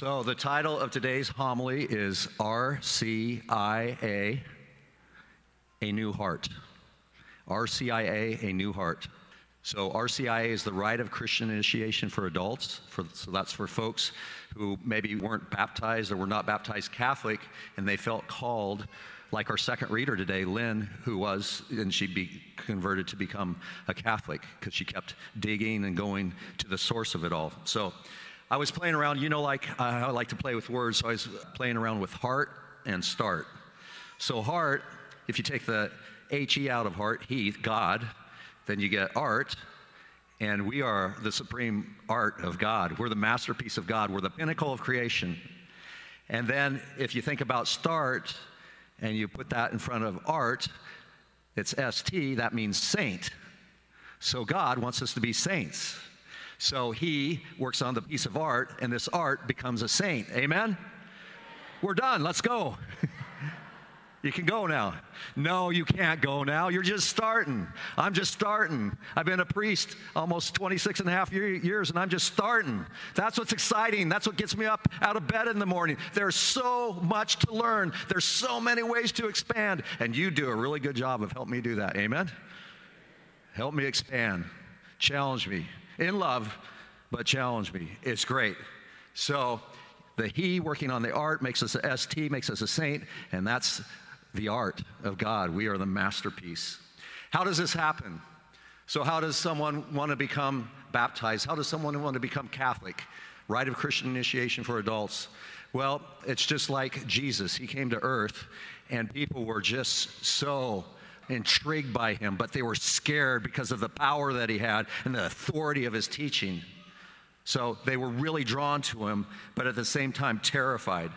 So, the title of today's homily is RCIA, A New Heart. RCIA, A New Heart. So, RCIA is the Rite of Christian Initiation for Adults. For, so, that's for folks who maybe weren't baptized or were not baptized Catholic and they felt called, like our second reader today, Lynn, who was, and she be converted to become a Catholic because she kept digging and going to the source of it all. So, I was playing around, you know, like I like to play with words, so I was playing around with heart and start. So, heart, if you take the HE out of heart, He, God, then you get art, and we are the supreme art of God. We're the masterpiece of God, we're the pinnacle of creation. And then if you think about start and you put that in front of art, it's ST, that means saint. So, God wants us to be saints. So he works on the piece of art, and this art becomes a saint. Amen? We're done. Let's go. You can go now. No, you can't go now. You're just starting. I'm just starting. I've been a priest almost 26 and a half years, and I'm just starting. That's what's exciting. That's what gets me up out of bed in the morning. There's so much to learn, there's so many ways to expand, and you do a really good job of helping me do that. Amen? Help me expand. Challenge me in love, but challenge me. It's great. So, the He working on the art makes us a ST, makes us a saint, and that's the art of God. We are the masterpiece. How does this happen? So, how does someone want to become baptized? How does someone want to become Catholic? Rite of Christian initiation for adults. Well, it's just like Jesus. He came to earth, and people were just so intrigued by him, but they were scared because of the power that he had and the authority of his teaching. So they were really drawn to him, but at the same time terrified.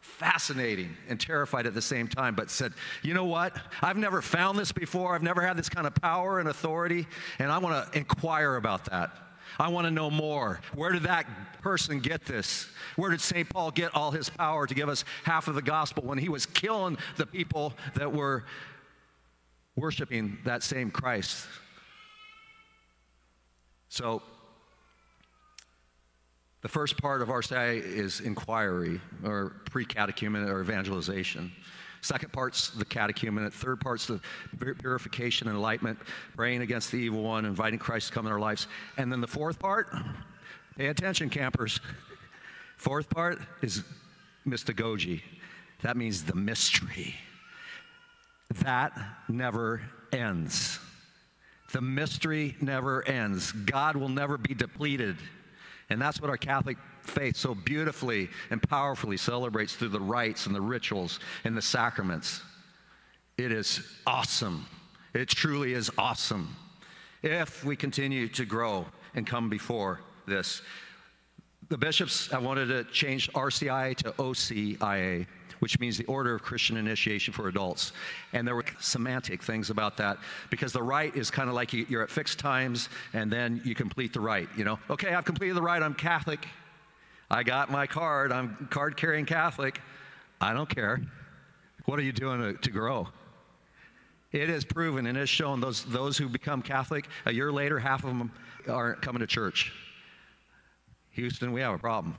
Fascinating and terrified at the same time, but said, You know what? I've never found this before. I've never had this kind of power and authority, and I want to inquire about that. I want to know more. Where did that person get this? Where did St. Paul get all his power to give us half of the gospel when he was killing the people that were worshiping that same Christ. So, the first part of RCIA is inquiry or pre catechumenate or evangelization. Second part's the catechumenate. Third part's the purification and enlightenment, praying against the evil one, inviting Christ to come in our lives. And then the fourth part, pay attention, campers. Fourth part is mystagogy. That means the mystery that never ends. The mystery never ends. God will never be depleted. And that's what our Catholic faith so beautifully and powerfully celebrates through the rites and the rituals and the sacraments. It is awesome. It truly is awesome. If we continue to grow and come before this, the bishops I wanted to change RCI to OCIA which means the Order of Christian Initiation for Adults. And there were semantic things about that because the rite is kind of like you're at fixed times and then you complete the rite. You know, okay, I've completed the rite, I'm Catholic. I got my card, I'm card carrying Catholic. I don't care. What are you doing to, to grow? It is proven and it is shown those, those who become Catholic, a year later, half of them aren't coming to church. Houston, we have a problem.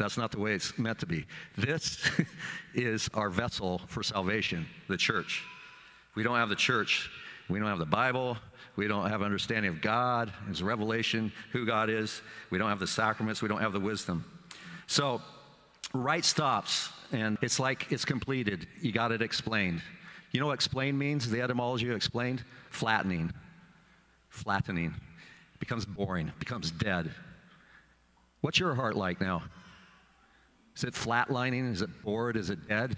That's not the way it's meant to be. This is our vessel for salvation, the church. We don't have the church. We don't have the Bible. We don't have understanding of God, His revelation, who God is. We don't have the sacraments. We don't have the wisdom. So, rite stops, and it's like it's completed. You got it explained. You know what explain means? The etymology of explained? Flattening. Flattening. It becomes boring, it becomes dead. What's your heart like now? Is it flatlining? Is it bored? Is it dead?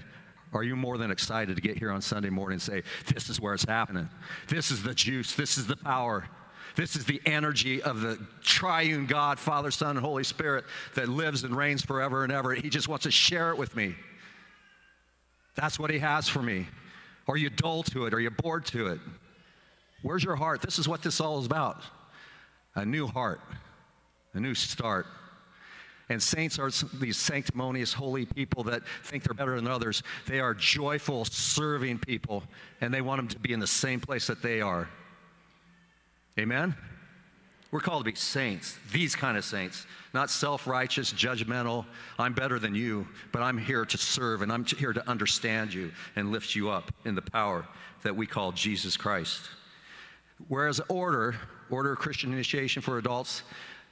Are you more than excited to get here on Sunday morning and say, This is where it's happening? This is the juice. This is the power. This is the energy of the triune God, Father, Son, and Holy Spirit that lives and reigns forever and ever. He just wants to share it with me. That's what He has for me. Are you dull to it? Are you bored to it? Where's your heart? This is what this all is about a new heart, a new start. And saints are these sanctimonious, holy people that think they're better than others. They are joyful, serving people, and they want them to be in the same place that they are. Amen? We're called to be saints, these kind of saints, not self righteous, judgmental. I'm better than you, but I'm here to serve and I'm here to understand you and lift you up in the power that we call Jesus Christ. Whereas order, order of Christian initiation for adults,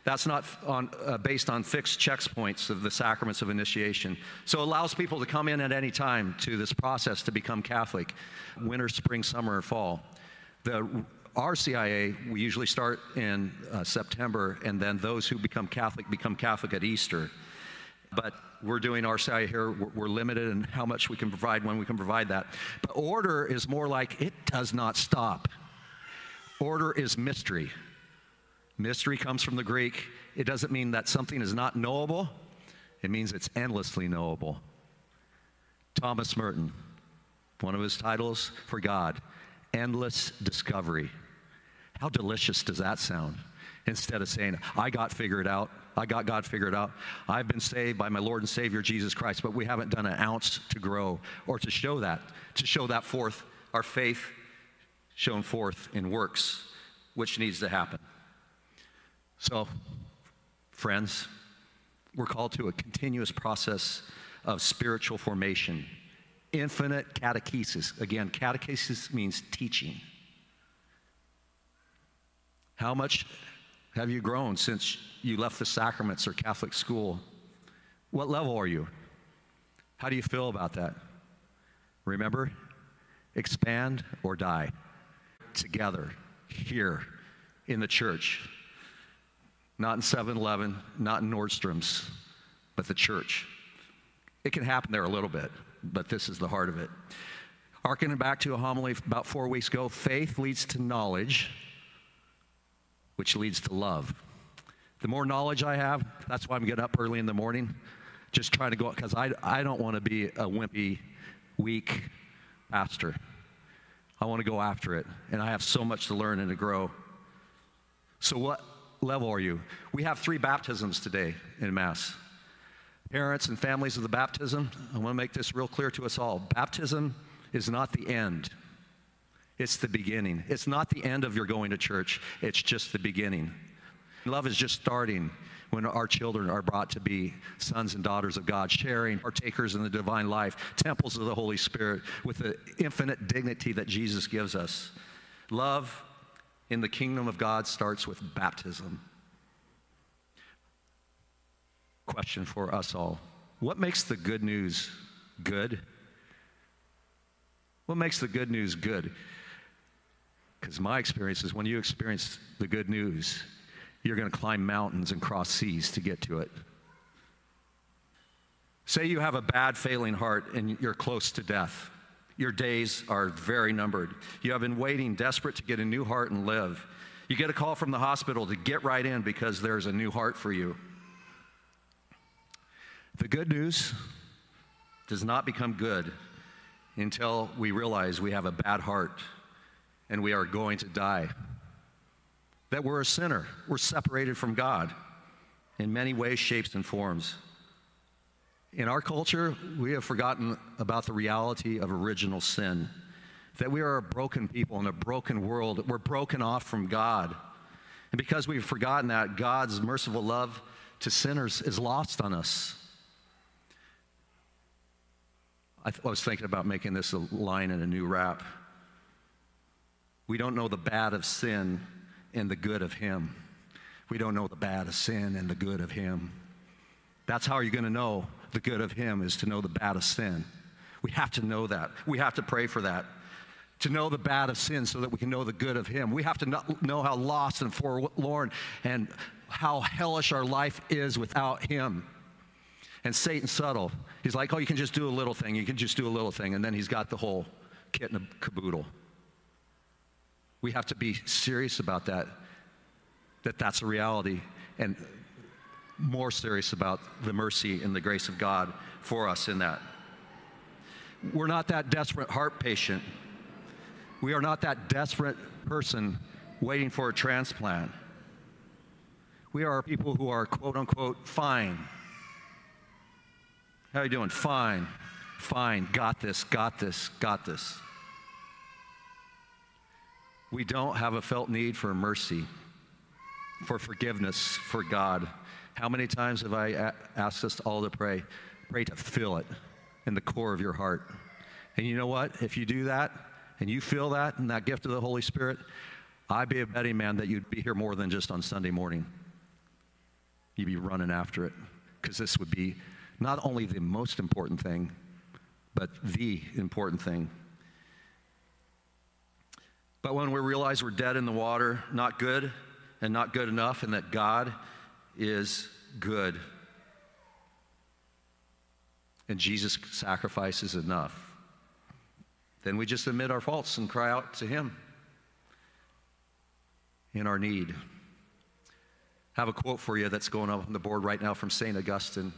that's not on, uh, based on fixed checkpoints of the sacraments of initiation. So it allows people to come in at any time to this process to become Catholic, winter, spring, summer, or fall. The RCIA, we usually start in uh, September, and then those who become Catholic become Catholic at Easter. But we're doing RCIA here, we're, we're limited in how much we can provide when we can provide that. But order is more like it does not stop. Order is mystery. Mystery comes from the Greek. It doesn't mean that something is not knowable, it means it's endlessly knowable. Thomas Merton, one of his titles for God, Endless Discovery. How delicious does that sound? Instead of saying, I got figured out, I got God figured out, I've been saved by my Lord and Savior Jesus Christ, but we haven't done an ounce to grow or to show that, to show that forth, our faith shown forth in works, which needs to happen. So, friends, we're called to a continuous process of spiritual formation, infinite catechesis. Again, catechesis means teaching. How much have you grown since you left the sacraments or Catholic school? What level are you? How do you feel about that? Remember, expand or die together here in the church not in 7 Eleven, not in Nordstrom's, but the church. It can happen there a little bit, but this is the heart of it. Harkening back to a homily about four weeks ago, faith leads to knowledge, which leads to love. The more knowledge I have, that's why I'm getting up early in the morning, just trying to go, because I, I don't want to be a wimpy, weak pastor. I want to go after it, and I have so much to learn and to grow. So, what level are you? We have three baptisms today in Mass. Parents and families of the baptism, I want to make this real clear to us all. Baptism is not the end, it's the beginning. It's not the end of your going to church, it's just the beginning. Love is just starting when our children are brought to be sons and daughters of God, sharing, partakers in the divine life, temples of the Holy Spirit with the infinite dignity that Jesus gives us. Love in the kingdom of God starts with baptism. Question for us all What makes the good news good? What makes the good news good? Because my experience is when you experience the good news, you're going to climb mountains and cross seas to get to it. Say you have a bad, failing heart and you're close to death. Your days are very numbered. You have been waiting, desperate to get a new heart and live. You get a call from the hospital to get right in because there's a new heart for you. The good news does not become good until we realize we have a bad heart and we are going to die. That we're a sinner, we're separated from God in many ways, shapes, and forms. In our culture, we have forgotten about the reality of original sin. That we are a broken people in a broken world. We're broken off from God. And because we've forgotten that, God's merciful love to sinners is lost on us. I, th- I was thinking about making this a line in a new rap. We don't know the bad of sin and the good of Him. We don't know the bad of sin and the good of Him. That's how you're going to know the good of Him is to know the bad of sin. We have to know that. We have to pray for that. To know the bad of sin so that we can know the good of Him. We have to know how lost and forlorn and how hellish our life is without Him. And Satan's subtle. He's like, oh, you can just do a little thing. You can just do a little thing. And then he's got the whole kit and caboodle. We have to be serious about that, that that's a reality. And more serious about the mercy and the grace of God for us in that. We're not that desperate heart patient. We are not that desperate person waiting for a transplant. We are people who are quote unquote fine. How are you doing? Fine. Fine. Got this, got this, got this. We don't have a felt need for mercy. for forgiveness for God. How many times have I a- asked us all to pray? Pray to feel it in the core of your heart. And you know what? If you do that and you feel that and that gift of the Holy Spirit, I'd be a betting man that you'd be here more than just on Sunday morning. You'd be running after it because this would be not only the most important thing, but the important thing. But when we realize we're dead in the water, not good and not good enough, and that God is good, and Jesus' sacrifice is enough, then we just admit our faults and cry out to Him in our need. I have a quote for you that's going up on the board right now from St. Augustine.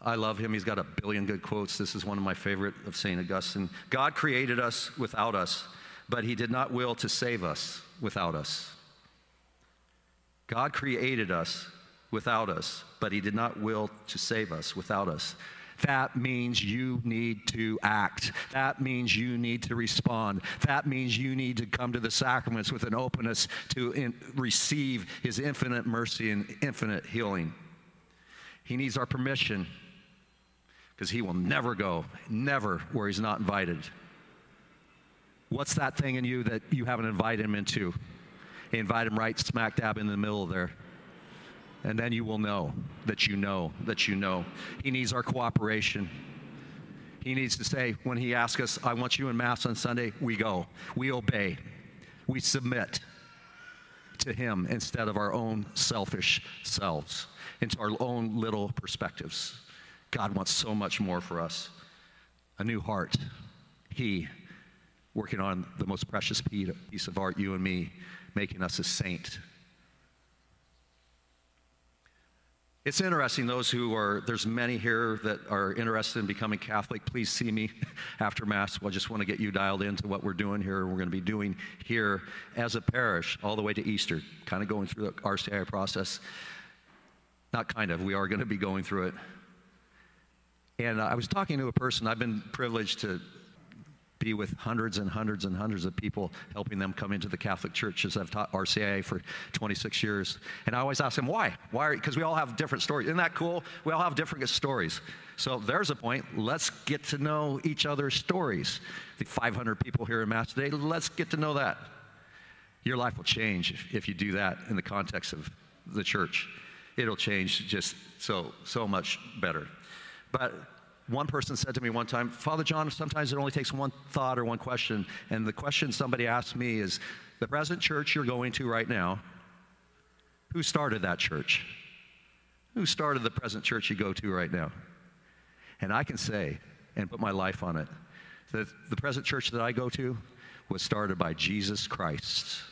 I love him. He's got a billion good quotes. This is one of my favorite of St. Augustine. God created us without us, but he did not will to save us without us. God created us without us, but he did not will to save us without us. That means you need to act. That means you need to respond. That means you need to come to the sacraments with an openness to in, receive his infinite mercy and infinite healing. He needs our permission because he will never go, never where he's not invited. What's that thing in you that you haven't invited him into? Invite him right smack dab in the middle there. And then you will know that you know that you know. He needs our cooperation. He needs to say, when he asks us, I want you in Mass on Sunday, we go. We obey. We submit to him instead of our own selfish selves, into our own little perspectives. God wants so much more for us a new heart. He working on the most precious piece of art, you and me, making us a saint. It's interesting, those who are, there's many here that are interested in becoming Catholic. Please see me after Mass. I just want to get you dialed into what we're doing here. and We're going to be doing here as a parish all the way to Easter, kind of going through the RCI process. Not kind of, we are going to be going through it. And I was talking to a person, I've been privileged to be with hundreds and hundreds and hundreds of people, helping them come into the Catholic Church as I've taught RCIA for 26 years. And I always ask them, why? Why? Because we all have different stories. Isn't that cool? We all have different stories. So there's a point. Let's get to know each other's stories. The 500 people here in Mass today, let's get to know that. Your life will change if you do that in the context of the church. It'll change just so, so much better. But one person said to me one time, Father John, sometimes it only takes one thought or one question. And the question somebody asked me is the present church you're going to right now, who started that church? Who started the present church you go to right now? And I can say, and put my life on it, that the present church that I go to was started by Jesus Christ.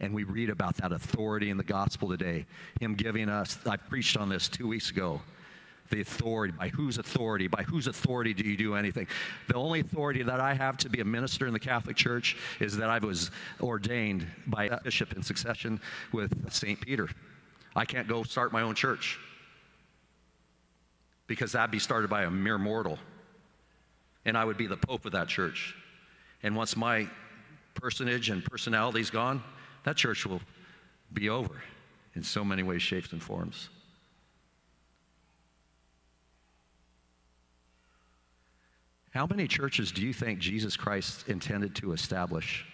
And we read about that authority in the gospel today. Him giving us, I preached on this two weeks ago the authority. By whose authority? By whose authority do you do anything? The only authority that I have to be a minister in the Catholic Church is that I was ordained by a bishop in succession with St. Peter. I can't go start my own church because that'd be started by a mere mortal. And I would be the pope of that church. And once my personage and personality's gone, that church will be over in so many ways, shapes, and forms. How many churches do you think Jesus Christ intended to establish?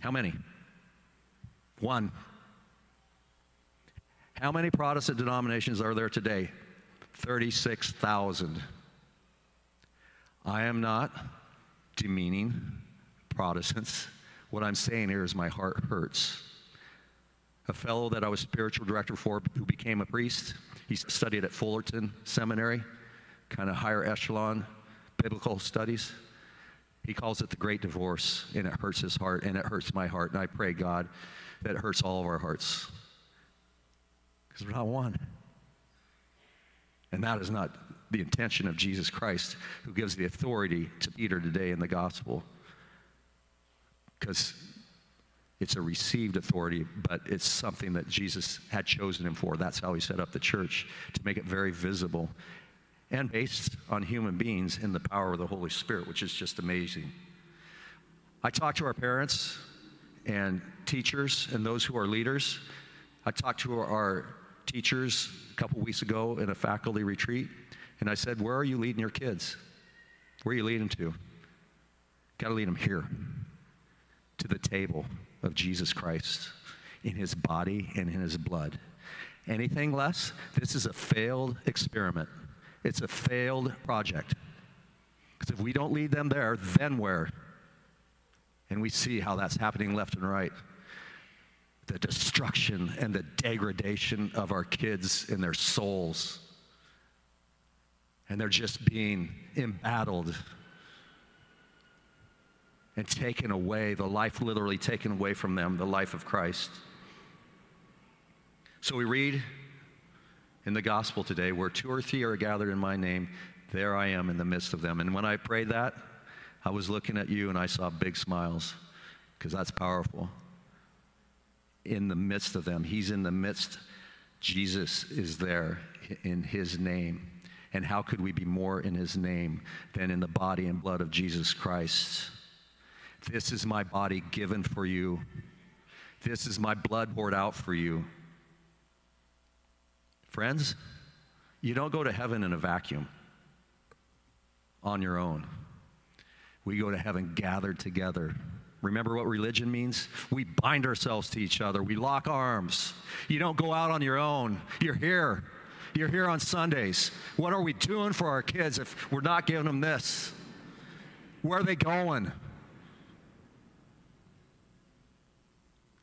How many? One. How many Protestant denominations are there today? 36,000. I am not demeaning Protestants. What I'm saying here is my heart hurts. A fellow that I was spiritual director for who became a priest, he studied at Fullerton Seminary, kind of higher echelon biblical studies. He calls it the great divorce, and it hurts his heart, and it hurts my heart. And I pray, God, that it hurts all of our hearts. Because we're not one. And that is not the intention of Jesus Christ, who gives the authority to Peter today in the gospel. Because it's a received authority, but it's something that Jesus had chosen him for. That's how he set up the church, to make it very visible and based on human beings in the power of the Holy Spirit, which is just amazing. I talk to our parents, and teachers and those who are leaders. I talked to our teachers a couple weeks ago in a faculty retreat, and I said, Where are you leading your kids? Where are you leading them to? Got to lead them here, to the table of Jesus Christ, in his body and in his blood. Anything less, this is a failed experiment. It's a failed project. Because if we don't lead them there, then where? And we see how that's happening left and right. The destruction and the degradation of our kids and their souls. And they're just being embattled and taken away, the life literally taken away from them, the life of Christ. So we read in the gospel today where two or three are gathered in my name, there I am in the midst of them. And when I prayed that, I was looking at you and I saw big smiles because that's powerful. In the midst of them, He's in the midst. Jesus is there in His name. And how could we be more in His name than in the body and blood of Jesus Christ? This is my body given for you. This is my blood poured out for you. Friends, you don't go to heaven in a vacuum on your own. We go to heaven gathered together. Remember what religion means? We bind ourselves to each other. We lock arms. You don't go out on your own. You're here. You're here on Sundays. What are we doing for our kids if we're not giving them this? Where are they going?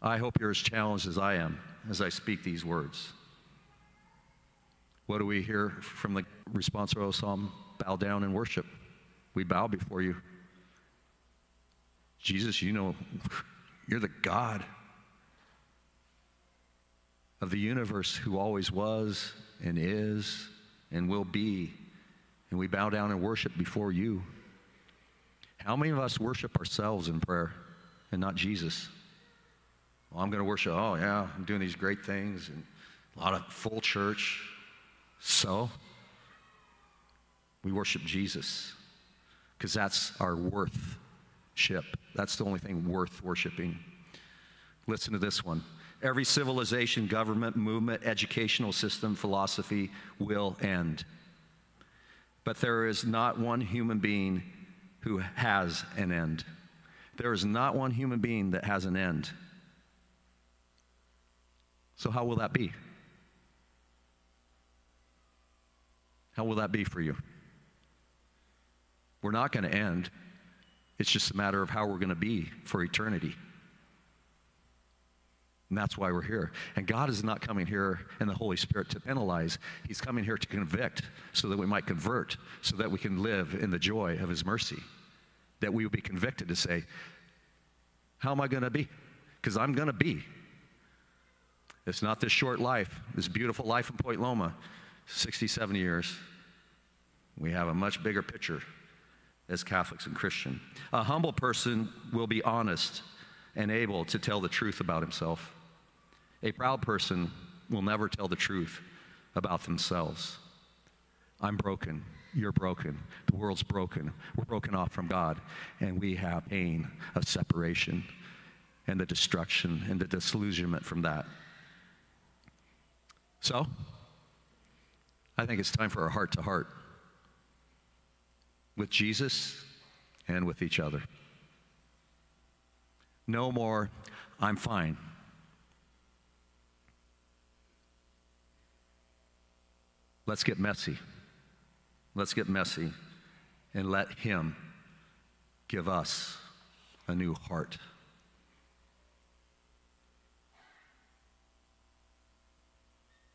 I hope you're as challenged as I am as I speak these words. What do we hear from the response responsorial psalm? Bow down and worship. We bow before you. Jesus, you know, you're the God of the universe who always was and is and will be. And we bow down and worship before you. How many of us worship ourselves in prayer and not Jesus? Well, I'm going to worship. Oh, yeah, I'm doing these great things and a lot of full church. So, we worship Jesus because that's our worth ship. That's the only thing worth worshiping. Listen to this one. Every civilization, government, movement, educational system, philosophy will end. But there is not one human being who has an end. There is not one human being that has an end. So, how will that be? How will that be for you? We're not going to end. It's just a matter of how we're going to be for eternity. And that's why we're here. And God is not coming here in the Holy Spirit to penalize. He's coming here to convict so that we might convert, so that we can live in the joy of His mercy. That we will be convicted to say, How am I going to be? Because I'm going to be. It's not this short life, this beautiful life in Point Loma, 67 years. We have a much bigger picture as Catholics and Christian. A humble person will be honest and able to tell the truth about himself. A proud person will never tell the truth about themselves. I'm broken. You're broken. The world's broken. We're broken off from God, and we have pain of separation and the destruction and the disillusionment from that. So, I think it's time for a heart to heart with Jesus and with each other. No more, I'm fine. Let's get messy. Let's get messy and let Him give us a new heart.